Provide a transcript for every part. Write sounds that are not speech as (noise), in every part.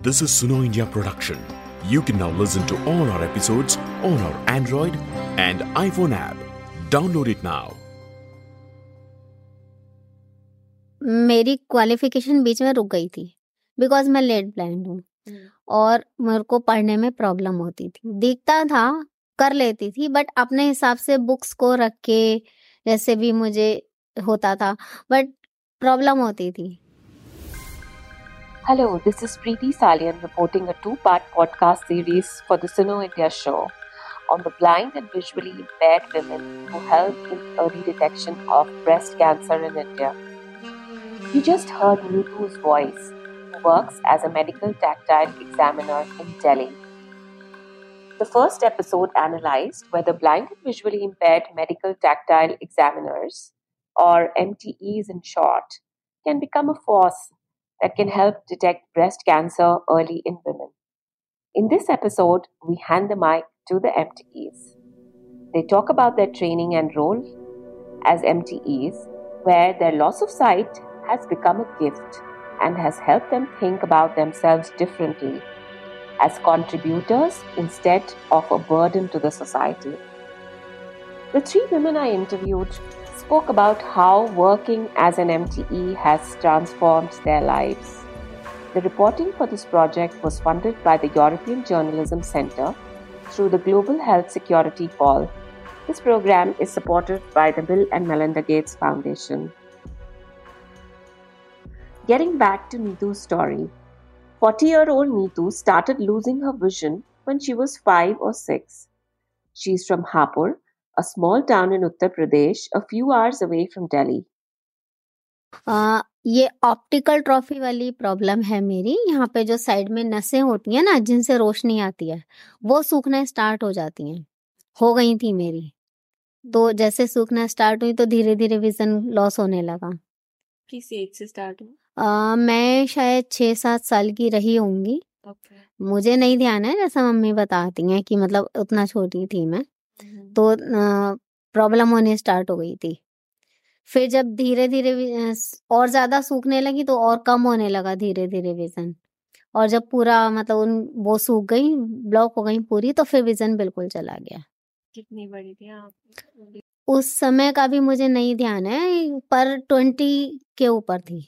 This is Suno India production. You can now listen to all our episodes on our Android and iPhone app. Download it now. मेरी qualification बीच में रुक गई थी because मैं late blind हूँ और मेरे को पढ़ने में प्रॉब्लम होती थी दिखता था कर लेती थी बट अपने हिसाब से बुक्स को रख के जैसे भी मुझे होता था बट प्रॉब्लम होती थी Hello, this is Preeti Salian reporting a two part podcast series for the Suno India show on the blind and visually impaired women who help in early detection of breast cancer in India. You just heard Neetu's voice, who works as a medical tactile examiner in Delhi. The first episode analyzed whether blind and visually impaired medical tactile examiners, or MTEs in short, can become a force that can help detect breast cancer early in women. In this episode, we hand the mic to the MTEs. They talk about their training and role as MTEs, where their loss of sight has become a gift and has helped them think about themselves differently as contributors instead of a burden to the society. The three women I interviewed spoke about how working as an MTE has transformed their lives. The reporting for this project was funded by the European Journalism Centre through the Global Health Security Call. This program is supported by the Bill and Melinda Gates Foundation. Getting back to Neetu's story, 40 year old Neetu started losing her vision when she was 5 or 6. She's from Hapur, a small town in Uttar Pradesh, a few hours away from Delhi. आ, ये optical trophy वाली problem है मेरी। यहाँ पे जो side में नसें होती हैं ना जिनसे रोशनी आती है वो सूखना स्टार्ट हो जाती हैं। हो गई थी मेरी। तो जैसे सूखना स्टार्ट हुई तो धीरे धीरे विजन लॉस होने लगा। किस एज से स्टार्ट हुआ? आ, मैं शायद छः सात साल की रही होंगी। ओके मुझे नहीं ध्यान है जैसा मम्मी बताती हैं कि मतलब उतना छोटी थी मैं। तो प्रॉब्लम होने स्टार्ट हो गई थी। फिर जब धीरे धीरे और ज़्यादा सूखने लगी तो और कम होने लगा धीरे धीरे विजन। और जब पूरा मतलब उन वो सूख गई ब्लॉक हो गई पूरी तो फिर विजन बिल्कुल चला गया। कितनी बड़ी थी आप? उस समय का भी मुझे नहीं ध्यान है पर ट्वेंटी के ऊपर थी।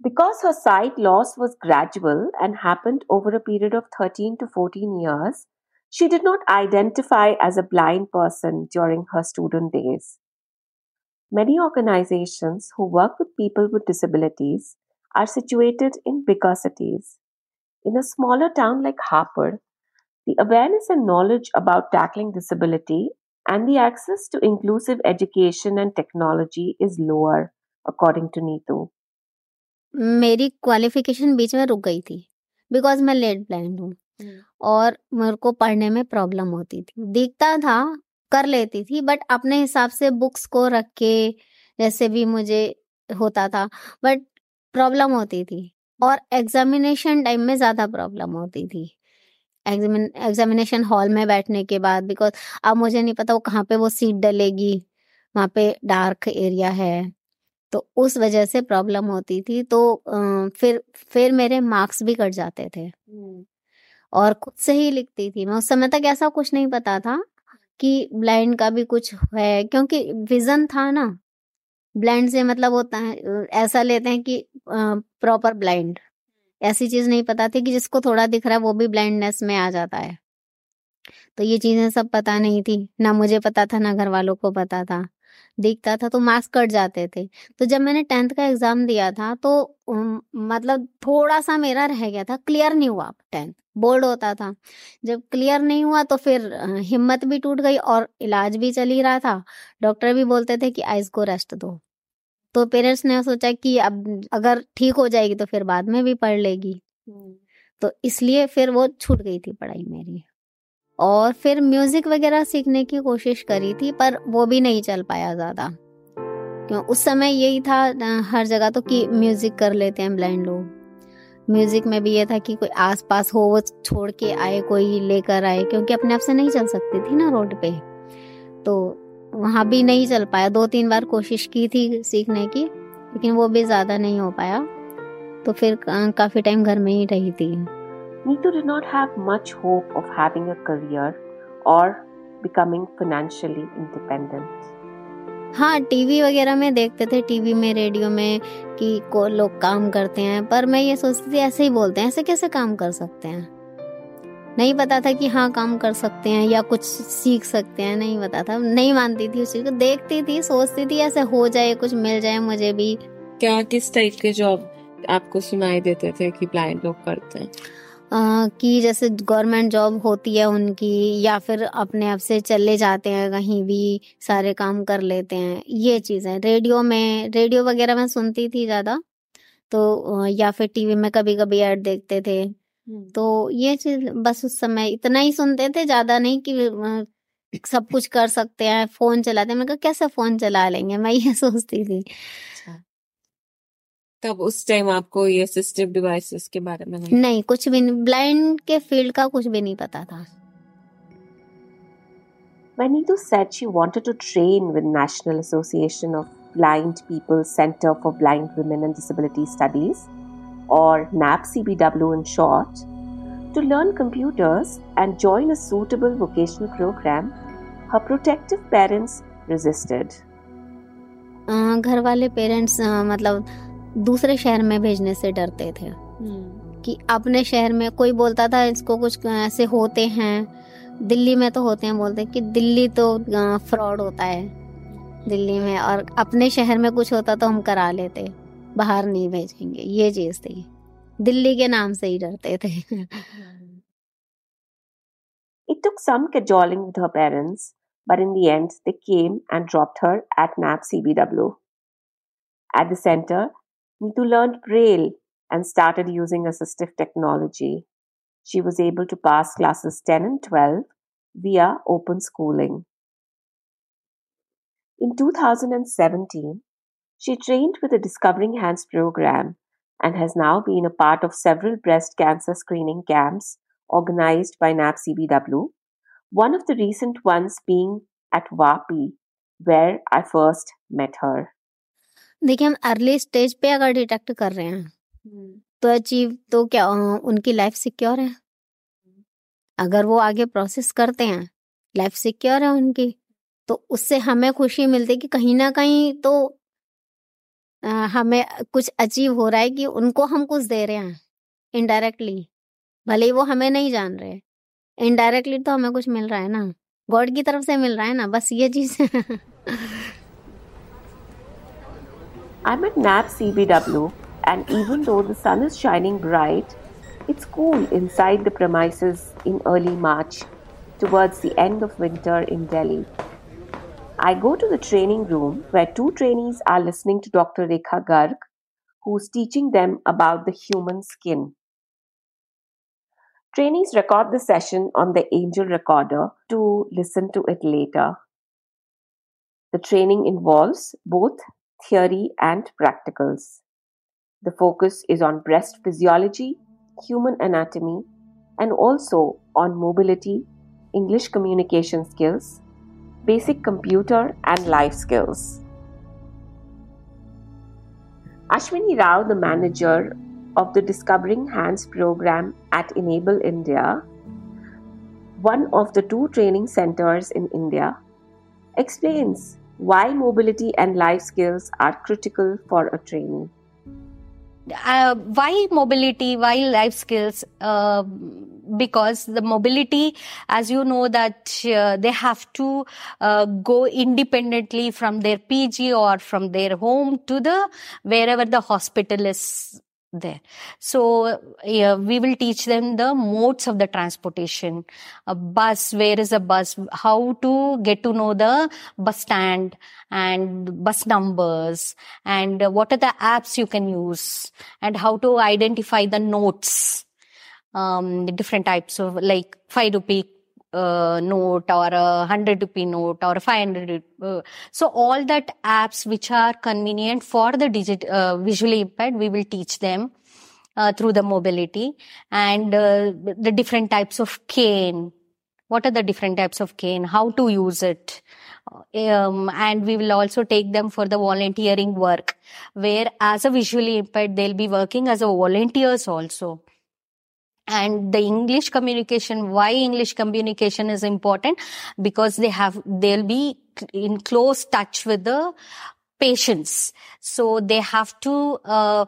Because her sight loss was gradual and happened over a period of 13 to 14 years, she did not identify as a blind person during her student days. Many organizations who work with people with disabilities are situated in bigger cities. In a smaller town like Hapur, the awareness and knowledge about tackling disability and the access to inclusive education and technology is lower, according to Neetu. मेरी qualification बीच में रुक गई थी because मैं late blind हूँ और मेरे को पढ़ने में प्रॉब्लम होती थी। दिखता था कर लेती थी बट अपने हिसाब से बुक्स को रख के जैसे भी मुझे होता था बट प्रॉब्लम होती थी। और एग्जामिनेशन टाइम में ज़्यादा प्रॉब्लम होती थी। एग्जामिनेशन हॉल में बैठने के बाद बिकॉज़ अब मुझे नहीं पता वो कहाँ पे वो सीट डलेगी वहाँ पे डार्क एरिया है तो उस वजह से प्रॉब्लम होती थी। तो फिर फिर मेरे मार्क्स भी कट जाते थे। और खुद से ही लिखती थी मैं। उस समय तक ऐसा कुछ नहीं पता था कि ब्लाइंड का भी कुछ है, क्योंकि विजन था ना। ब्लाइंड से मतलब होता है ऐसा लेते हैं कि प्रॉपर ब्लाइंड ऐसी चीज़ नहीं पता थी कि जिसको थोड़ा दिख रहा है वो भी ब्लाइंडनेस में आ जाता है। तो ये चीज़ें सब पता नहीं थी, ना मुझे पता था, ना घर वालों को पता था। दिखता था तो मार्क्स कट जाते थे। तो जब मैंने टेंथ का एग्ज़ाम दिया था तो मतलब थोड़ा सा मेरा रह गया था क्लियर नहीं हुआ टेंथ बोर्ड होता था। जब क्लियर नहीं हुआ तो फिर हिम्मत भी टूट गई और इलाज भी चल ही रहा था। डॉक्टर भी बोलते थे कि आइस को रेस्ट दो। तो पेरेंट्स ने सोचा कि अब अगर ठीक हो जाएगी तो फिर बाद में भी पढ़ लेगी। तो इसलिए फिर वो छूट गई थी पढ़ाई मेरी। और फिर म्यूज़िक वगैरह सीखने की कोशिश करी थी, पर वो भी नहीं चल पाया ज़्यादा। क्यों, उस समय यही था हर जगह तो कि म्यूज़िक कर लेते हैं ब्लाइंड लोग। म्यूज़िक में भी ये था कि कोई आस पास हो, वो छोड़ के आए, कोई लेकर आए, क्योंकि अपने आप से नहीं चल सकती थी ना रोड पे। तो वहाँ भी नहीं चल पाया दो तीन बार कोशिश की थी सीखने की, लेकिन वो भी ज़्यादा नहीं हो पाया। तो फिर काफ़ी टाइम घर में ही रही थी। Neetu did not have much hope of having a career or becoming financially independent. हाँ टीवी वगैरह में देखते थे टीवी में रेडियो में कि को लोग काम करते हैं पर मैं ये सोचती थी ऐसे ही बोलते हैं ऐसे कैसे काम कर सकते हैं? नहीं पता था कि हाँ काम कर सकते हैं या कुछ सीख सकते हैं नहीं पता था। नहीं मानती थी उस चीज़ को देखती थी सोचती थी ऐसे हो जाए कुछ मिल जाए मुझे भी। क्या किस टाइप के जॉब आपको सुनाई देते थे कि ब्लाइंड लोग करते हैं? कि जैसे गवर्नमेंट जॉब होती है उनकी या फिर अपने आप से चले जाते हैं कहीं भी सारे काम कर लेते हैं ये चीज़ें रेडियो में रेडियो वगैरह में सुनती थी ज़्यादा तो या फिर टीवी में कभी कभी ऐड देखते थे। तो ये चीज़ बस उस समय इतना ही सुनते थे ज़्यादा नहीं कि सब कुछ कर सकते हैं फ़ोन चलाते हैं। मैं कहा कैसे फ़ोन चला लेंगे? मैं ये (laughs) सोचती थी। तब उस टाइम आपको ये असिस्टिव डिवाइसेस के बारे में नहीं नहीं कुछ भी नहीं ब्लाइंड के फ़ील्ड का कुछ भी नहीं पता था When Neetu said she wanted to train with National Association of Blind People Center for Blind Women and Disability Studies, or NAPCBW in short, to learn computers and join a suitable vocational program, her protective parents resisted. अ, घर वाले parents मतलब दूसरे शहर में भेजने से डरते थे। कि अपने शहर में कोई बोलता था इसको कुछ ऐसे होते हैं। दिल्ली में तो होते हैं बोलते हैं कि दिल्ली तो फ्रॉड होता है। दिल्ली में और अपने शहर में कुछ होता तो हम करा लेते। बाहर नहीं भेजेंगे। ये चीज़ थी। दिल्ली के नाम से ही डरते थे। It took some cajoling with her parents, but in the end, they came and dropped her at NAP CBW. At the center, Neetu learned Braille and started using assistive technology. She was able to pass classes 10 and 12 via open schooling. In 2017, she trained with the Discovering Hands program and has now been a part of several breast cancer screening camps organized by NAPCBW, one of the recent ones being at WAPI, where I first met her. देखिए हम early stage पे अगर detect कर रहे हैं तो achieve तो क्या उनकी लाइफ सिक्योर है? अगर वो आगे प्रोसेस करते हैं लाइफ सिक्योर है उनकी तो उससे हमें खुशी मिलती है कि कहीं ना कहीं तो हमें कुछ अचीव हो रहा है कि उनको हम कुछ दे रहे हैं इनडायरेक्टली भले ही वो हमें नहीं जान रहे इनडायरेक्टली तो हमें कुछ मिल रहा है ना? गॉड की तरफ़ से मिल रहा है ना? बस ये चीज़ I'm at NAP CBW, and even though the sun is shining bright, it's cool inside the premises in early March, towards the end of winter in Delhi. I go to the training room where two trainees are listening to Dr. Rekha Garg, who's teaching them about the human skin. Trainees record the session on the Angel Recorder to listen to it later. The training involves both theory and practicals. The focus is on breast physiology, human anatomy, and also on mobility, English communication skills, basic computer and life skills. Ashwini Rao, the manager of the Discovering Hands program at Enable India, one of the two training centers in India, explains why mobility and life skills are critical for a trainee. uh, why mobility why life skills uh, because the mobility as you know that uh, they have to uh, go independently from their pg or from their home to the wherever the hospital is there. So yeah, we will teach them the modes of the transportation. A bus where is a bus? How to get to know the bus stand and bus numbers and what are the apps you can use and how to identify the notes um different types of like 5 rupee uh, note or a 100 rupee note or a 500 uh, so all that apps which are convenient for the digit uh, visually impaired we will teach them uh, through the mobility. And uh, the different types of cane what are the different types of cane how to use it um, and we will also take them for the volunteering work where as a visually impaired they'll be working as a volunteers also and the english communication why english communication is important? Because they have they'll be in close touch with the patients. So they have to uh,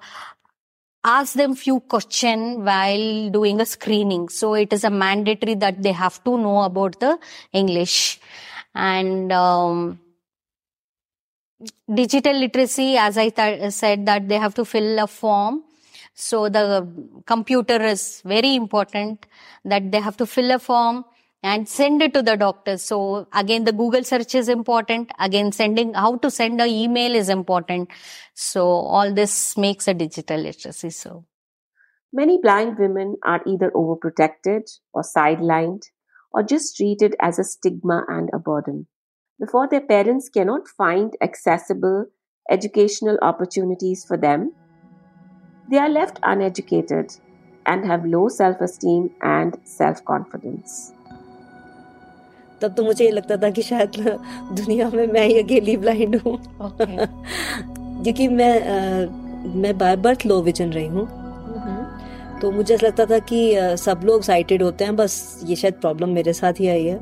ask them few question while doing a screening. So it is a mandatory that they have to know about the english. And um, digital literacy as i th- said that they have to fill a form so the computer is very important that they have to fill a form and send it to the doctor. So again, the Google search is important. Again, sending how to send an email is important. So all this makes a digital literacy. So Many blind women are either overprotected or sidelined or just treated as a stigma and a burden. Before their parents cannot find accessible educational opportunities for them, they are left uneducated and have low self esteem and self confidence. तब तो मुझे ये लगता था कि शायद दुनिया में मैं ही अकेली ब्लाइंड हूँ। Okay. (laughs) क्योंकि मैं अ, मैं बाय बर्थ लो विजन रही हूँ। तो मुझे ऐसा लगता था कि सब लोग साइटेड होते हैं बस ये शायद प्रॉब्लम मेरे साथ ही आई है।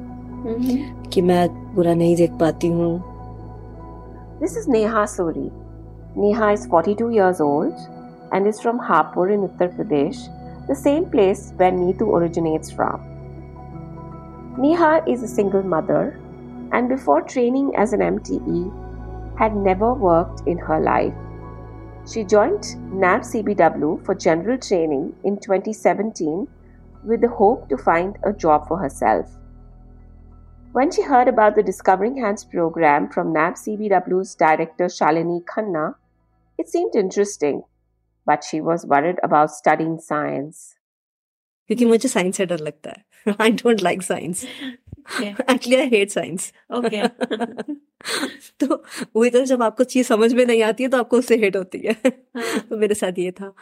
कि मैं पूरा नहीं देख पाती हूँ। This is Neha Suri. Neha is 42 years old. And is from Hapur in Uttar Pradesh, the same place where Neetu originates from. Neha is a single mother and before training as an MTE had never worked in her life. She joined NAB CBW for general training in 2017 with the hope to find a job for herself. When she heard about the Discovering Hands program from NAB CBW's director Shalini Khanna, it seemed interesting, but she was worried about studying science. क्योंकि मुझे science से डर लगता है। I don't like science actually I hate science Okay. (laughs) (laughs) तो वही तरह जब आपको चीज़ समझ में नहीं आती है तो आपको उससे हेट होती है। (laughs) तो मेरे साथ ये था।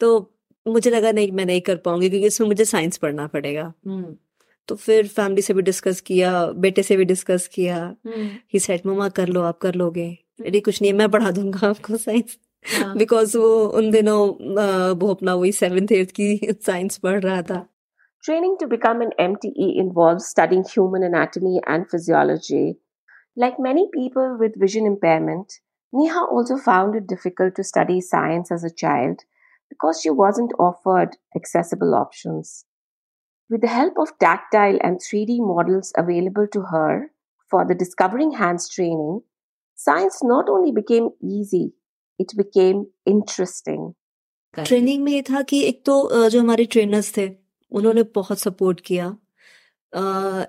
तो मुझे लगा नहीं मैं नहीं कर पाऊँगी क्योंकि इसमें मुझे साइंस पढ़ना पड़ेगा। Hmm. तो फिर फैमिली से भी डिस्कस किया बेटे से भी डिस्कस किया। Hmm. ही सेट मम्मा कर लो आप कर लोगे। अरे कुछ नहीं है, मैं पढ़ा दूँगा आपको साइंस हाँ. बिकॉज वो उन दिनों अ, वो अपना वही सेवेंथ एट्थ की साइंस पढ़ रहा था Training to become an MTE involves studying human anatomy and physiology. Like many people with vision impairment, Neha also found it difficult to study science as a child because she wasn't offered accessible options. With the help of tactile and 3D models available to her for the Discovering Hands training, science not only became easy, it became interesting. Training में ये था कि एक तो जो हमारे trainers थे उन्होंने बहुत सपोर्ट किया।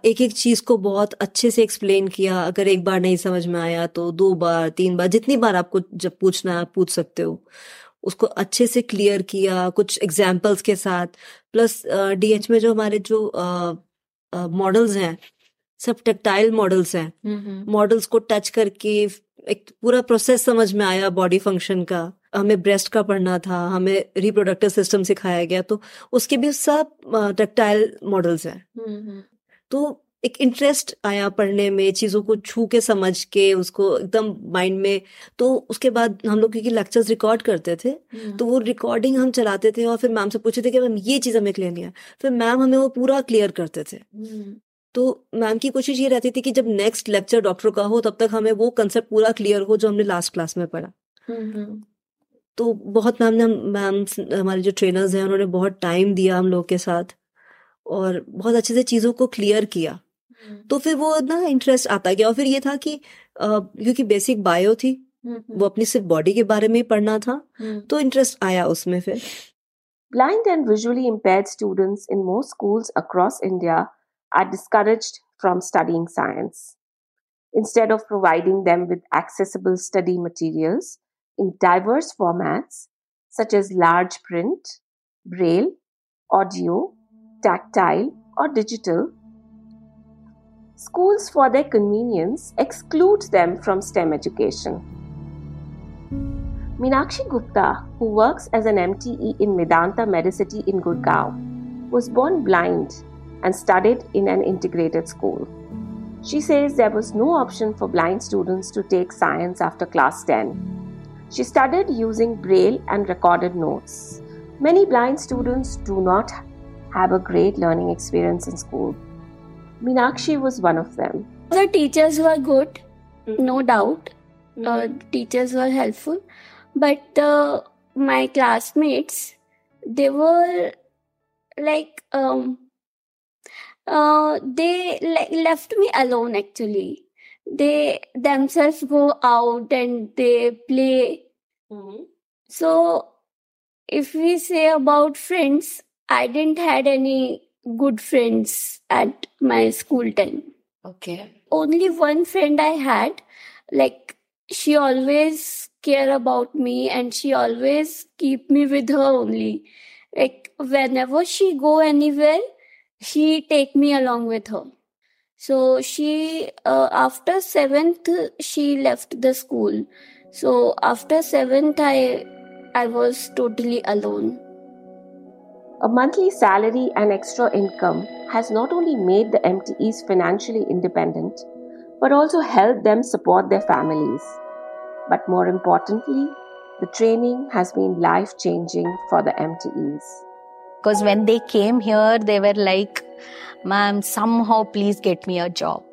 एक एक चीज़ को बहुत अच्छे से एक्सप्लेन किया। अगर एक बार नहीं समझ में आया तो दो बार तीन बार जितनी बार आपको जब पूछना है पूछ सकते हो। उसको अच्छे से क्लियर किया कुछ एग्जाम्पल्स के साथ। प्लस डीएच में जो हमारे जो मॉडल्स हैं सब टेक्टाइल मॉडल्स हैं। Hmm. मॉडल्स को टच करके एक पूरा प्रोसेस समझ में आया बॉडी फ़ंक्शन का हमें ब्रेस्ट का पढ़ना था हमें रिप्रोडक्टिव सिस्टम सिखाया गया तो उसके भी सब टेक्टाइल मॉडल्स हैं Hmm. तो एक इंटरेस्ट आया पढ़ने में चीज़ों को छू के समझ के उसको एकदम माइंड में तो उसके बाद हम लोग क्योंकि लेक्चर्स रिकॉर्ड करते थे Hmm. तो वो रिकॉर्डिंग हम चलाते थे और फिर मैम से पूछते थे कि मैम ये चीज़ हमें क्लियर नहीं है फिर मैम हमें वो पूरा क्लियर करते थे. तो मैम की कोशिश ये रहती थी कि जब नेक्स्ट लेक्चर डॉक्टर का हो तब तक हमें वो कंसेप्ट पूरा क्लियर हो जो हमने लास्ट क्लास में पढ़ा Hmm. तो बहुत मैम ने मैम हमारे जो ट्रेनर्स हैं उन्होंने बहुत टाइम दिया हम लोग के साथ और बहुत अच्छे से चीज़ों को क्लियर किया Hmm. तो फिर वो ना इंटरेस्ट आता गया और फिर ये था कि क्योंकि बेसिक बायो थी. वो अपनी सिर्फ़ बॉडी के बारे में ही पढ़ना था. तो इंटरेस्ट आया उसमें फिर Blind and visually impaired students in most schools across India are discouraged from studying science. Instead of providing them with accessible study materials in diverse formats such as large print, braille, audio, tactile, or digital, schools, for their convenience, exclude them from STEM education. Meenakshi Gupta, who works as an MTE in Medanta Medicity in Gurgaon, was born blind and studied in an integrated school. She says there was no option for blind students to take science after class 10. She studied using braille and recorded notes. Many blind students do not have a great learning experience in school. Meenakshi was one of them. The teachers were good, no doubt. Uh, teachers were helpful, but uh, my classmates, they were like um, uh, they le- left me alone. Actually, they themselves go out and they play. So, if we say about friends, I didn't had any good friends at my school time Okay. only one friend I had, like she always care about me and she always keep me with her only. Like whenever she go anywhere, she take me along with her. So she uh, after seventh she left the school. So after seventh I I was totally alone. A monthly salary and extra income has not only made the MTEs financially independent, but also helped them support their families. But more importantly, the training has been life changing for the MTEs. Because when they came here they were like ma'am somehow please get me a job.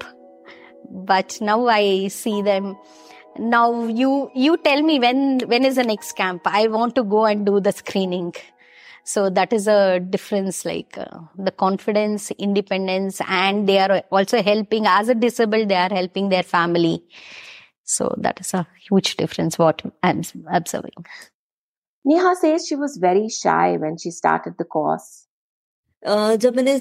But now i see them. Now you you tell me when when is the next camp? I want to go and do the screening. So that is a difference like uh, the confidence independence and they are also helping. As a disabled they are helping their family. So that is a huge difference what i'm observing Neha says she was very shy when she started the course. अ, जब मैंने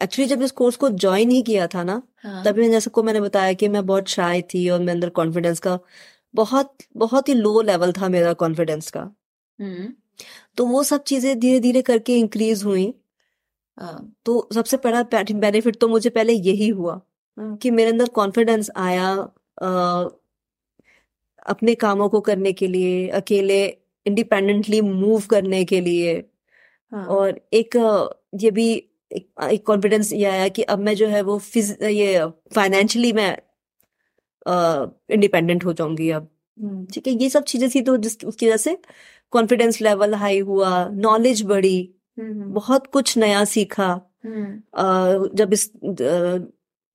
actually जब इस course को join ही किया था ना हाँ. तभी जैसे को मैंने बताया कि मैं बहुत शाय थी और मेरे अंदर कॉन्फिडेंस का बहुत बहुत ही लो लेवल था मेरा कॉन्फिडेंस का हम्म. तो वो सब चीज़ें धीरे धीरे करके इंक्रीज हुई हाँ. तो सबसे बड़ा बेनिफिट तो मुझे पहले यही हुआ हम्म. कि मेरे अंदर कॉन्फिडेंस आया अ, अपने कामों को करने के लिए अकेले इंडिपेंडेंटली मूव करने के लिए हाँ. और एक ये भी एक, कॉन्फिडेंस ये आया कि अब मैं जो है वो फिज ये फाइनेंशियली मैं इंडिपेंडेंट हो जाऊँगी अब हम्म. ठीक है ये सब चीज़ें थी तो जिस उसकी वजह से कॉन्फिडेंस लेवल हाई हुआ नॉलेज बढ़ी हम्म. बहुत कुछ नया सीखा हम्म. जब इस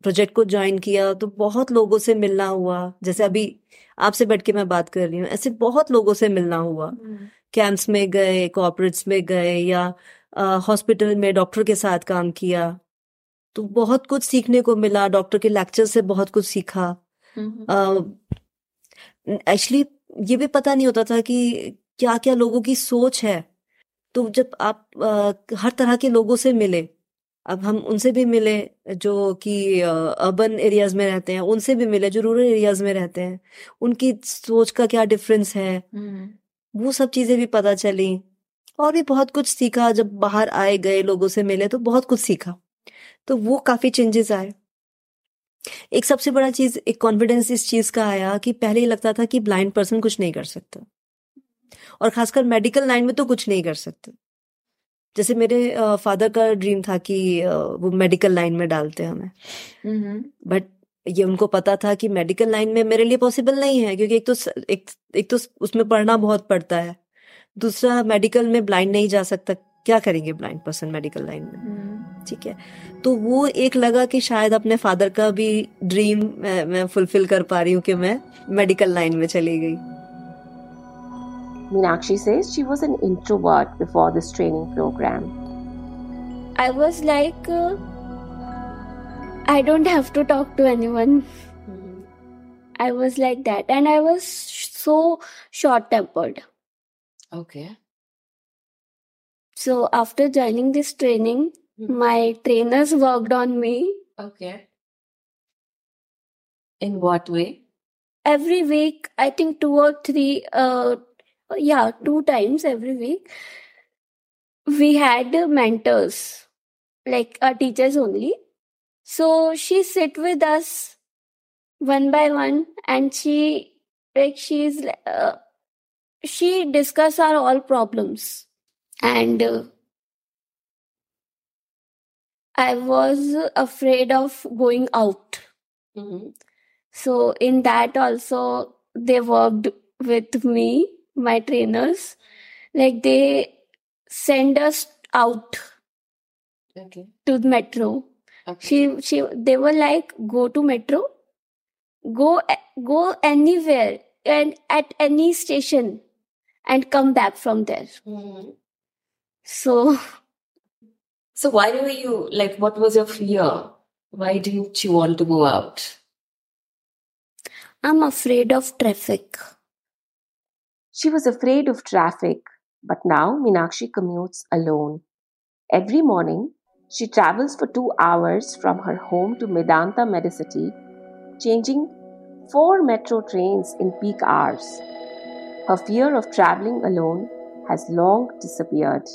प्रोजेक्ट को ज्वाइन किया तो बहुत लोगों से मिलना हुआ जैसे अभी आपसे बैठ के मैं बात कर रही हूँ। ऐसे बहुत लोगों से मिलना हुआ। हम्म. कैंप्स में गए कॉर्पोरेट्स में गए या हॉस्पिटल में डॉक्टर के साथ काम किया। तो बहुत कुछ सीखने को मिला डॉक्टर के लेक्चर से बहुत कुछ सीखा। हम्म. एक्चुअली ये भी पता नहीं होता था कि क्या क्या लोगों की सोच है। तो जब आप अ, हर तरह के लोगों से मिले अब हम उनसे भी मिले जो कि अर्बन एरियाज़ में रहते हैं उनसे भी मिले जो रूरल एरियाज़ में रहते हैं उनकी सोच का क्या डिफरेंस है? हम्म. वो सब चीज़ें भी पता चली और भी बहुत कुछ सीखा। जब बाहर आए गए लोगों से मिले तो बहुत कुछ सीखा। तो वो काफ़ी चेंजेस आए। एक सबसे बड़ा चीज़ एक कॉन्फिडेंस इस चीज़ का आया कि पहले ही लगता था कि ब्लाइंड पर्सन कुछ नहीं कर सकता। और खासकर मेडिकल लाइन में तो कुछ नहीं कर सकते। जैसे मेरे फादर का ड्रीम था कि वो मेडिकल लाइन में डालते हमें. बट ये उनको पता था कि मेडिकल लाइन में मेरे लिए पॉसिबल नहीं है क्योंकि एक तो एक एक तो उसमें पढ़ना बहुत पड़ता है। दूसरा मेडिकल में ब्लाइंड नहीं जा सकता। क्या करेंगे ब्लाइंड पर्सन मेडिकल लाइन में? हम्म. ठीक है। तो वो एक लगा कि शायद अपने फादर का भी ड्रीम मैं, मैं फुलफिल कर पा रही हूँ कि मैं मेडिकल लाइन में चली गई। Meenakshi says she was an introvert before this training program. I was like, uh, I don't have to talk to anyone. Mm-hmm. I was like that. And I was so short tempered. Okay. So after joining this training, mm-hmm. my trainers worked on me. Okay. In what way? Every week, I think two or three uh, yeah, two times every week. We had mentors, like our teachers only. So, she sit with us one by one, and she, like, she's, uh, she discuss our all problems, and. Uh, I was afraid of going out. Mhm. So in that also they worked with me, my trainers. Like they send us out Okay. to the metro. Okay. She she they were like go to metro, go go anywhere and at any station and come back from there. Mhm. So So why were you like? What was your fear? Why didn't you want to go out? I'm afraid of traffic. She was afraid of traffic, but now Meenakshi commutes alone. Every morning, she travels for two hours from her home to Medanta Medicity, changing four metro trains in peak hours. Her fear of traveling alone has long disappeared.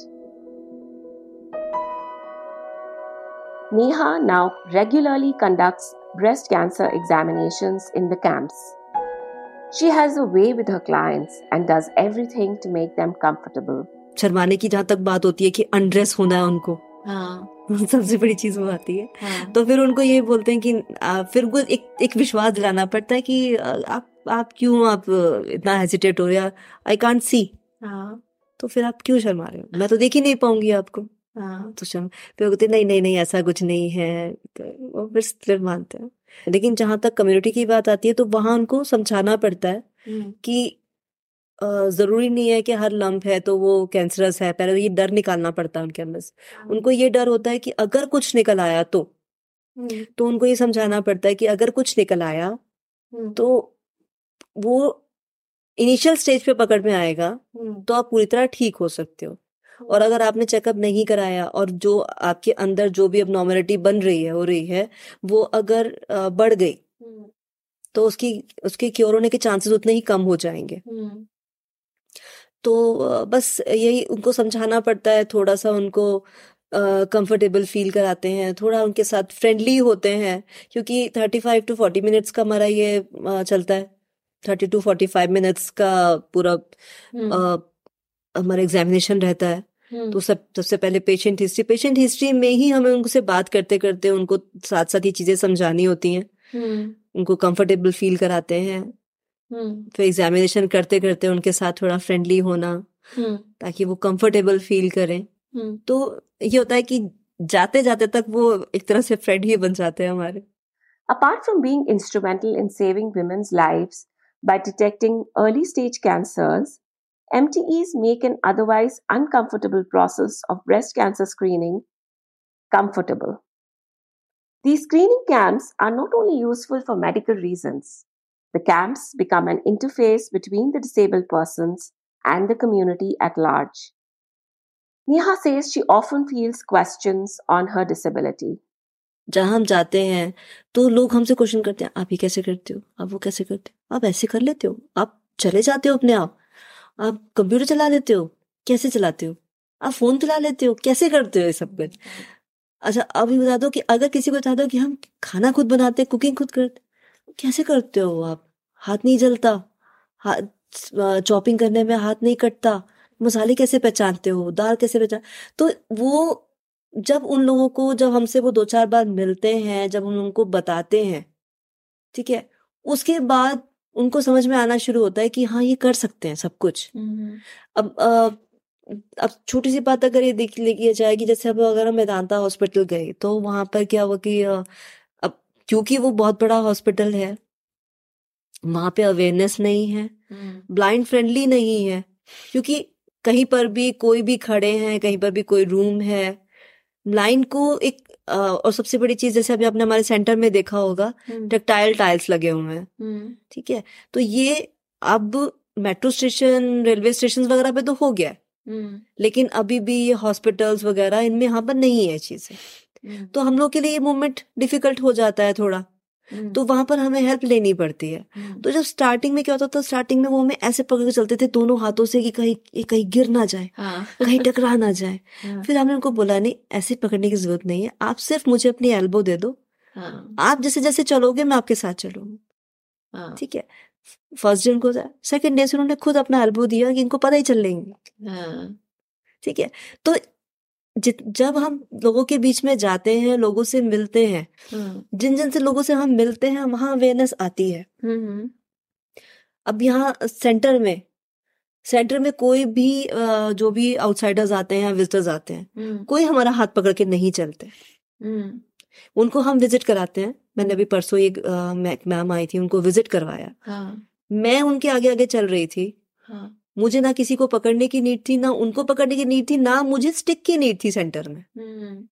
Neha now regularly conducts breast cancer examinations in the camps. She has a way with her clients and does everything to make them comfortable. शर्माने की जहाँ तक बात होती है कि undress होना है उनको। हाँ। (laughs) सबसे बड़ी चीज़ वो आती है। हाँ। तो फिर उनको ये बोलते हैं कि आ, फिर उनको एक एक विश्वास दिलाना पड़ता है कि आ, आप आप क्यों आप इतना हेजिटेट हो रहे आई कांट सी हाँ। तो फिर आप क्यों शर्मा रहे हो? मैं तो देख ही नहीं पाऊँगी आपको। हाँ। तो शर्म फिर वो कहते नहीं नहीं नहीं ऐसा कुछ नहीं है। तो वो फिर मानते हैं। लेकिन जहाँ तक कम्युनिटी की बात आती है तो वहाँ उनको समझाना पड़ता है हम्म, कि ज़रूरी नहीं है कि हर लंप है तो वो कैंसरस है। पहले ये डर निकालना पड़ता है उनके अंदर से। उनको ये डर होता है कि अगर कुछ निकल आया तो। हम्म, तो उनको ये समझाना पड़ता है कि अगर कुछ निकल आया हम्म, तो वो इनिशियल स्टेज पे पकड़ में आएगा तो आप पूरी तरह ठीक हो सकते हो। और अगर आपने चेकअप नहीं कराया और जो आपके अंदर जो भी अब नॉर्मेलिटी बन रही है हो रही है वो अगर बढ़ गई हम्म, तो उसकी उसके क्योर होने के चांसेस उतने ही कम हो जाएँगे। हम्म, तो बस यही उनको समझाना पड़ता है थोड़ा सा उनको कंफर्टेबल फील कराते हैं थोड़ा उनके साथ फ्रेंडली होते हैं क्योंकि thirty five to forty minutes का हमारा ये चलता है। Thirty to forty five minutes का पूरा हम्म, हमारा एग्जामिनेशन रहता है। हम्म, तो सब सबसे पहले पेशेंट हिस्ट्री पेशेंट हिस्ट्री में ही हमें उनसे बात करते करते उनको साथ साथ ये चीज़ें समझानी होती हैं। हम्म, उनको कंफर्टेबल फील कराते हैं। हम्म, फिर एग्जामिनेशन करते करते उनके साथ थोड़ा फ्रेंडली होना ताकि वो कंफर्टेबल फील करें। तो ये होता है कि जाते जाते तक वो एक तरह से फ्रेंड ही बन जाते हैं हमारे। Apart from being instrumental in saving women's lives by detecting early stage cancers, MTEs make an otherwise uncomfortable process of breast cancer screening comfortable. These screening camps are not only useful for medical reasons, the camps become an interface between the disabled persons and the community at large. Neha says she often feels questions on her disability. जहाँ हम जाते हैं तो लोग हमसे question करते हैं आप ये कैसे करते हो आप वो कैसे करते हो आप ऐसे कर लेते हो आप चले जाते हो अपने आप आप कंप्यूटर चला लेते हो? कैसे चलाते हो? आप फ़ोन चला लेते हो? कैसे करते हो ये सब कुछ? अच्छा अब ये बता दो कि अगर किसी को बता दो कि हम खाना खुद बनाते कुकिंग खुद करते कैसे करते हो आप? हाथ नहीं जलता, हाथ चॉपिंग करने में हाथ नहीं कटता, मसाले कैसे पहचानते हो? दाल कैसे पहचान? तो वो जब उन लोगों को, जब हमसे वो दो चार बार मिलते हैं, जब हम उनको बताते हैं, ठीक है? उसके बाद उनको समझ में आना शुरू होता है कि हाँ ये कर सकते हैं सब कुछ। अब अब छोटी सी बात अगर ये देख लिया जाए कि जैसे अब अगर हम मेदांता हॉस्पिटल गए तो वहाँ पर क्या हुआ कि अब क्योंकि वो बहुत बड़ा हॉस्पिटल है वहाँ पे अवेयरनेस नहीं है। ब्लाइंड फ्रेंडली नहीं है क्योंकि कहीं पर भी कोई भी खड़े हैं कहीं पर भी कोई रूम है ब्लाइंड को एक आ, और सबसे बड़ी चीज़ जैसे अभी आपने हमारे सेंटर में देखा होगा हम्म, टेक्टाइल टाइल्स लगे हुए हैं। हम्म, ठीक है? तो ये अब मेट्रो स्टेशन रेलवे स्टेशन वगैरह पे तो हो गया है। हम्म, लेकिन अभी भी ये हॉस्पिटल्स वगैरह इनमें यहाँ पर नहीं है चीज़ें। हम्म, तो हम लोग के लिए ये मूवमेंट डिफ़िकल्ट हो जाता है थोड़ा। हम्म, तो वहाँ पर हमें हेल्प लेनी पड़ती है। तो जब स्टार्टिंग में क्या होता था स्टार्टिंग में वो हमें ऐसे पकड़ के चलते थे दोनों हाथों से कि कहीं कहीं गिर ना जाए हाँ। कहीं टकरा ना जाए। हाँ, फिर हमने उनको बोला नहीं ऐसे पकड़ने की ज़रूरत नहीं है। आप सिर्फ़ मुझे अपनी एल्बो दे दो। हाँ। आप जैसे जैसे चलोगे मैं आपके साथ चलूँगी। ठीक है। फ़र्स्ट डे उनको सेकंड डे से उन्होंने खुद अपना एल्बो दिया कि इनको पता ही चल लेंगे। ठीक है। तो जित जब हम लोगों के बीच में जाते हैं लोगों से मिलते हैं हम्म। जिन जिन से लोगों से हम मिलते हैं वहाँ अवेयरनेस आती है। हम्म अब यहाँ सेंटर में सेंटर में कोई भी जो भी आउटसाइडर्स आते हैं या विजिटर्स आते हैं हम्म। कोई हमारा हाथ पकड़ के नहीं चलते। हम्म। उनको हम विज़िट कराते हैं। मैंने अभी परसों एक एक मैम आई थी उनको विज़िट करवाया। हाँ। मैं उनके आगे आगे चल रही थी। हाँ। मुझे ना किसी को पकड़ने की नीड थी ना उनको पकड़ने की नीड थी ना मुझे स्टिक की नीड थी सेंटर में। हम्म।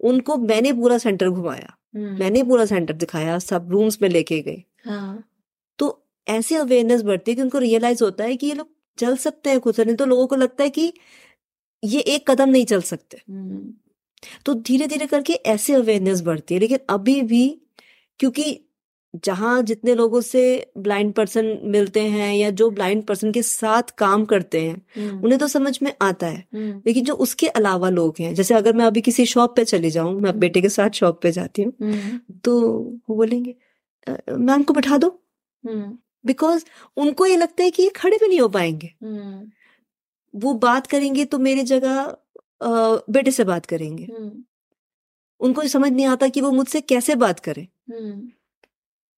उनको मैंने पूरा सेंटर घुमाया। हम्म। मैंने पूरा सेंटर दिखाया सब रूम्स में लेके गई हाँ। तो ऐसे अवेयरनेस बढ़ती है कि उनको रियलाइज़ होता है कि ये लोग चल सकते हैं खुद नहीं तो लोगों को लगता है कि ये एक कदम नहीं चल सकते। हम्म। तो धीरे धीरे करके ऐसे अवेयरनेस बढ़ती है लेकिन अभी भी क्योंकि जहाँ जितने लोगों से ब्लाइंड पर्सन मिलते हैं या जो ब्लाइंड पर्सन के साथ काम करते हैं हम्म। उन्हें तो समझ में आता है। हम्म। लेकिन जो उसके अलावा लोग हैं जैसे अगर मैं अभी किसी शॉप पे चली जाऊँ मैं बेटे के साथ शॉप पे जाती हूँ हम्म। तो वो बोलेंगे मैम को बैठा दो। हम्म। बिकॉज़ उनको ये लगता है कि ये खड़े भी नहीं हो पाएँगे। हम्म। वो बात करेंगे तो मेरी जगह बेटे से बात करेंगे। हम्म। उनको समझ नहीं आता कि वो मुझसे कैसे बात करें। हम्म।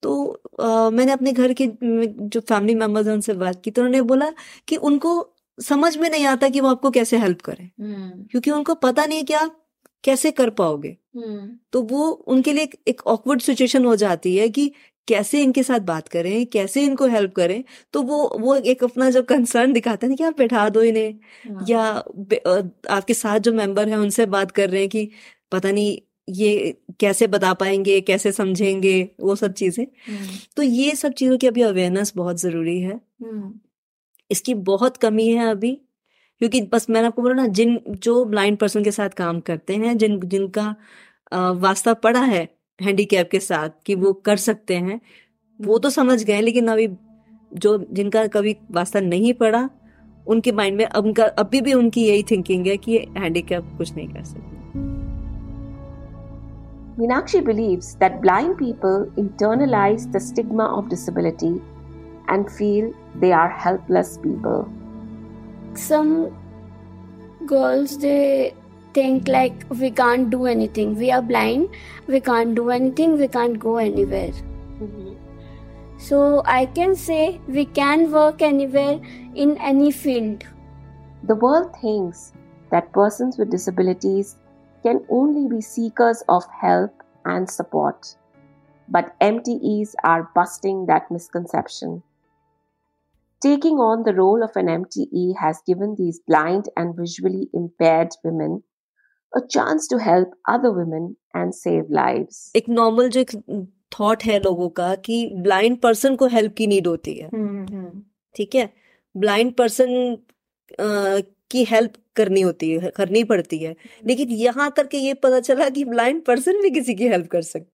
तो अ, मैंने अपने घर के जो फैमिली मेंबर्स हैं उनसे बात की तो उन्होंने बोला कि उनको समझ में नहीं आता कि वो आपको कैसे हेल्प करें। हम्म। क्योंकि उनको पता नहीं है कि आप कैसे कर पाओगे। हम्म। तो वो उनके लिए एक- एक ऑकवर्ड सिचुएशन हो जाती है कि कैसे इनके साथ बात करें कैसे इनको हेल्प करें। तो वो वो एक अपना जो कंसर्न दिखाते हैं कि आप बैठा दो इन्हें। हाँ। या आपके साथ जो मेंबर हैं उनसे बात कर रहे हैं कि पता नहीं ये कैसे बता पाएँगे कैसे समझेंगे वो सब चीज़ें। हम्म। तो ये सब चीज़ों की अभी अवेयरनेस बहुत ज़रूरी है। हम्म। इसकी बहुत कमी है अभी क्योंकि बस मैंने आपको बोला ना जिन जो ब्लाइंड पर्सन के साथ काम करते हैं जिन जिनका वास्ता पड़ा है हैंडीकैप के साथ कि वो कर सकते हैं वो तो समझ गए लेकिन अभी जो जिनका कभी वास्ता नहीं पड़ा उनके माइंड में अब उनका अभी भी उनकी यही थिंकिंग है कि हैंडीकैप कुछ नहीं कर सकते। Meenakshi believes that blind people internalize the stigma of disability and feel they are helpless people. some girls they think like we can't do anything. We are blind. We can't do anything. We can't go anywhere. Mm-hmm. So i can say we can work anywhere in any field. The world thinks that persons with disabilities can only be seekers of help and support. But MTEs are busting that misconception. Taking on the role of an MTE has given these blind and visually impaired women a chance to help other women and save lives. एक normal जो एक thought है लोगों का कि blind person को help की need होती है हम्म ठीक है ब्लाइंड पर्सन की हेल्प करनी होती है करनी पड़ती है। लेकिन यहाँ करके ये पता चला कि ब्लाइंड पर्सन भी किसी की हेल्प कर सकता